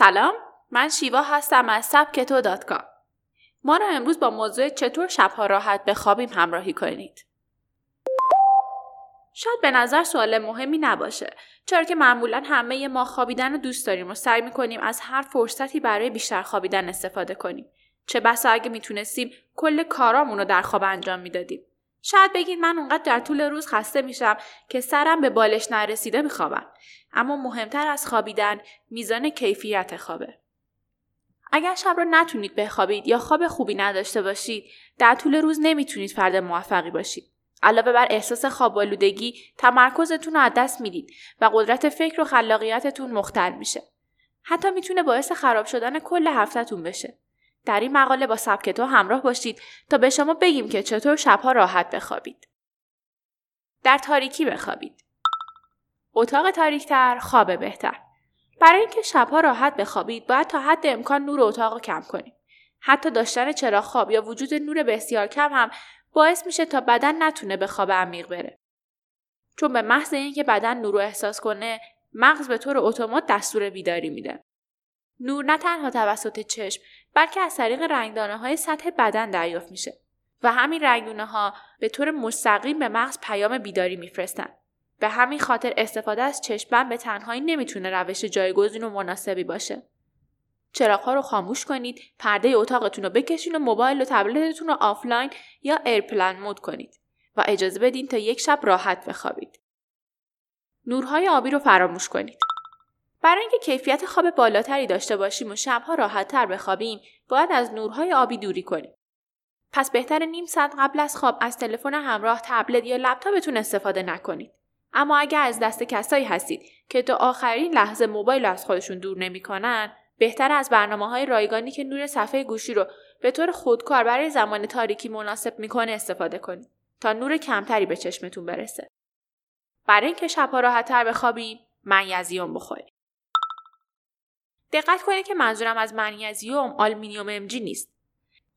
سلام من شیوا هستم از سبکتو دات کام. ما را امروز با موضوع چطور شبها راحت بخوابیم همراهی کنید. شاید به نظر سوال مهمی نباشه چرا که معمولا همه ما خوابیدن رو دوست داریم و سعی می‌کنیم از هر فرصتی برای بیشتر خوابیدن استفاده کنیم چه بسا اگه می‌تونستیم کل کارامون رو در خواب انجام می‌دادیم شاید بگید من اونقدر در طول روز خسته میشم که سرم به بالش نرسیده میخوابم. اما مهمتر از خوابیدن میزان کیفیت خوابه. اگر شب رو نتونید بخوابید یا خواب خوبی نداشته باشید در طول روز نمی‌تونید فرد موفقی باشید. علاوه بر احساس خواب آلودگی تمرکزتون رو از دست می‌دید و قدرت فکر و خلاقیتتون مختل میشه. حتی می‌تونه باعث خراب شدن کل هفتهتون بشه. در این مقاله با سبک تو همراه باشید تا به شما بگیم که چطور شبها راحت بخوابید. در تاریکی بخوابید. اتاق تاریکتر خواب بهتر. برای اینکه شبها راحت بخوابید باید تا حد امکان نور اتاق رو کم کنید. حتی داشتن چراغ خواب یا وجود نور بسیار کم هم باعث میشه تا بدن نتونه به خواب عمیق بره. چون به محض اینکه بدن نور رو احساس کنه مغز به طور اتومات دستور بیداری میده. نور نه تنها توسط چشم بلکه از طریق رنگدانه های سطح بدن دریافت میشه و همین رنگدانه ها به طور مستقیم به مغز پیام بیداری میفرستن. به همین خاطر استفاده از چشمبند به تنهایی نمی‌تونه روش جایگزین و مناسبی باشه. ها رو خاموش کنید، پرده اتاقتون رو بکشین و موبایل و تبلتتون رو آفلاین یا airplane mode کنید و اجازه بدین تا یک شب راحت بخوابید. نورهای آبی رو فراموش کنید. برای اینکه کیفیت خواب بالاتری داشته باشیم و شبها راحتتر بخوابیم باید از نورهای آبی دوری کنیم. پس بهتر نیم ساعت قبل از خواب از تلفن همراه تبلت یا لپتاپتون استفاده نکنید. اما اگر از دست کسایی هستید که تا آخرین لحظه موبایل از خودشون دور نمی‌کنن بهتر از برنامه های رایگانی که نور صفحه گوشی رو به طور خودکار برای زمان تاریکی مناسب می‌کنه استفاده کنید تا نور کمتری به چشمتون برسه. برای اینکه شبها راحتتر بخوابیم منیزیم بخورید دقت کنید که منظورم از منیزیم آلمینیوم امجی نیست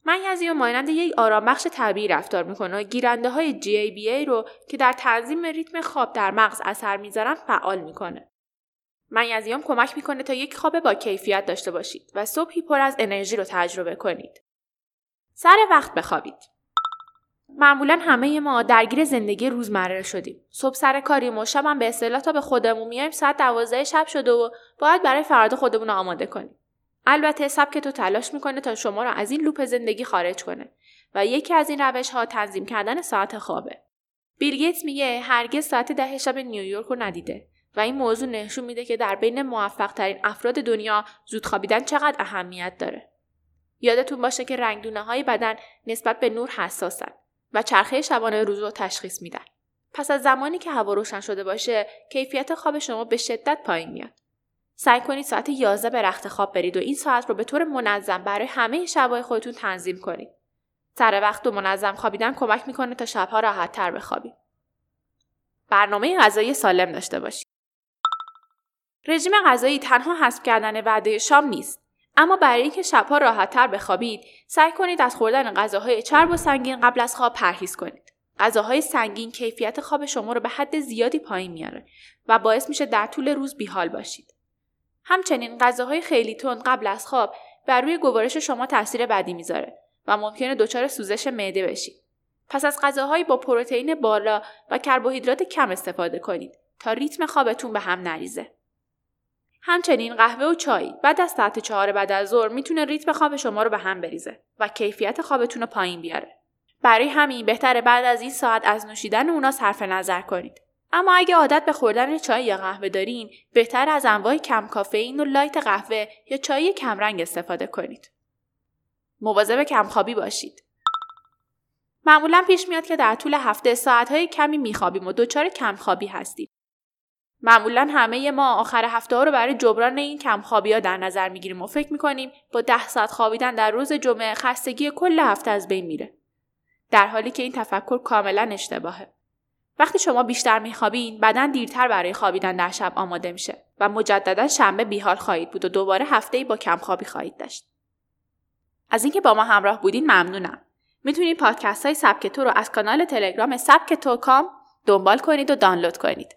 منیزیم مانند یک آرامبخش طبیعی رفتار می‌کنه و گیرنده های GABA رو که در تنظیم ریتم خواب در مغز اثر می‌ذارن فعال می‌کنه. منیزیم کمک می‌کنه تا یک خواب با کیفیت داشته باشید و صبحی پر از انرژی رو تجربه کنید. سر وقت بخوابید. معمولا همه ما درگیر زندگی روزمره شدیم. صبح سر کاریم و شبم به اصطلاح تا به خودمون میایم ساعت دوازده شب شده و باید برای فردا خودمون رو آماده کنیم. البته سبک تو تلاش می‌کنه تا شما را از این لوپ زندگی خارج کنه و یکی از این روش ها تنظیم کردن ساعت خوابه. بیل گیتس میگه هرگز ساعت ده شب نیویورک رو ندیده و این موضوع نشون میده که در بین موفق ترین افراد دنیا زود خوابیدن چقدر اهمیت داره. یادتون باشه که رنگدونه های بدن نسبت به نور حساسن و چرخه شبانه روز رو تشخیص میدن. پس از زمانی که هوا روشن شده باشه کیفیت خواب شما به شدت پایین میاد. سعی کنید ساعت 11 به رخت خواب برید و این ساعت رو به طور منظم برای همه شبهای خودتون تنظیم کنید. سر وقت و منظم خوابیدن کمک می‌کنه تا شبها راحت تر بخوابید. برنامه غذایی سالم داشته باشید. رژیم غذایی تنها حذف کردن وعده شام نیست. اما برای اینکه شبها راحتتر بخوابید سعی کنید از خوردن غذاهای چرب و سنگین قبل از خواب پرهیز کنید. غذاهای سنگین کیفیت خواب شما رو به حد زیادی پایین میاره و باعث میشه در طول روز بیحال باشید. همچنین غذاهای خیلی تند قبل از خواب بر روی گوارش شما تاثیر بدی می‌ذاره و ممکنه دچار سوزش معده بشید. پس از غذاهایی با پروتئین بالا و کربوهیدرات کم استفاده کنید تا ریتم خوابتون به هم نریزه. همچنین قهوه و چای بعد از ساعت چهار بعد از ظهر می‌تونه ریتم خواب شما رو به هم بریزه و کیفیت خوابتون رو پایین بیاره. برای همین بهتره بعد از این ساعت از نوشیدن اونا صرف نظر کنید. اما اگه عادت به خوردن چای یا قهوه دارین، بهتر از انواع کم کافئین و لایت قهوه یا چای کمرنگ استفاده کنید. مواظب کمخوابی باشید. معمولا پیش میاد که در طول هفته ساعتهای کمی میخوابیم و دچار کمخوابی هستیم. معمولا همه ما آخر هفته ها رو برای جبران این کمخوابی ها در نظر می‌گیریم و فکر می‌کنیم با ده ساعت خوابیدن در روز جمعه خستگی کل هفته از بین میره. در حالی که این تفکر کاملا اشتباهه. وقتی شما بیشتر میخوابین بدن دیرتر برای خوابیدن در شب آماده میشه و مجددا شنبه بیحال خواهید بود و دوباره هفته با کمخوابی خواهید داشت. از اینکه با ما همراه بودین ممنونم. می‌تونید پادکست های سبک تو رو از کانال تلگرام سبک تو کام دنبال کنید و دانلود کنید.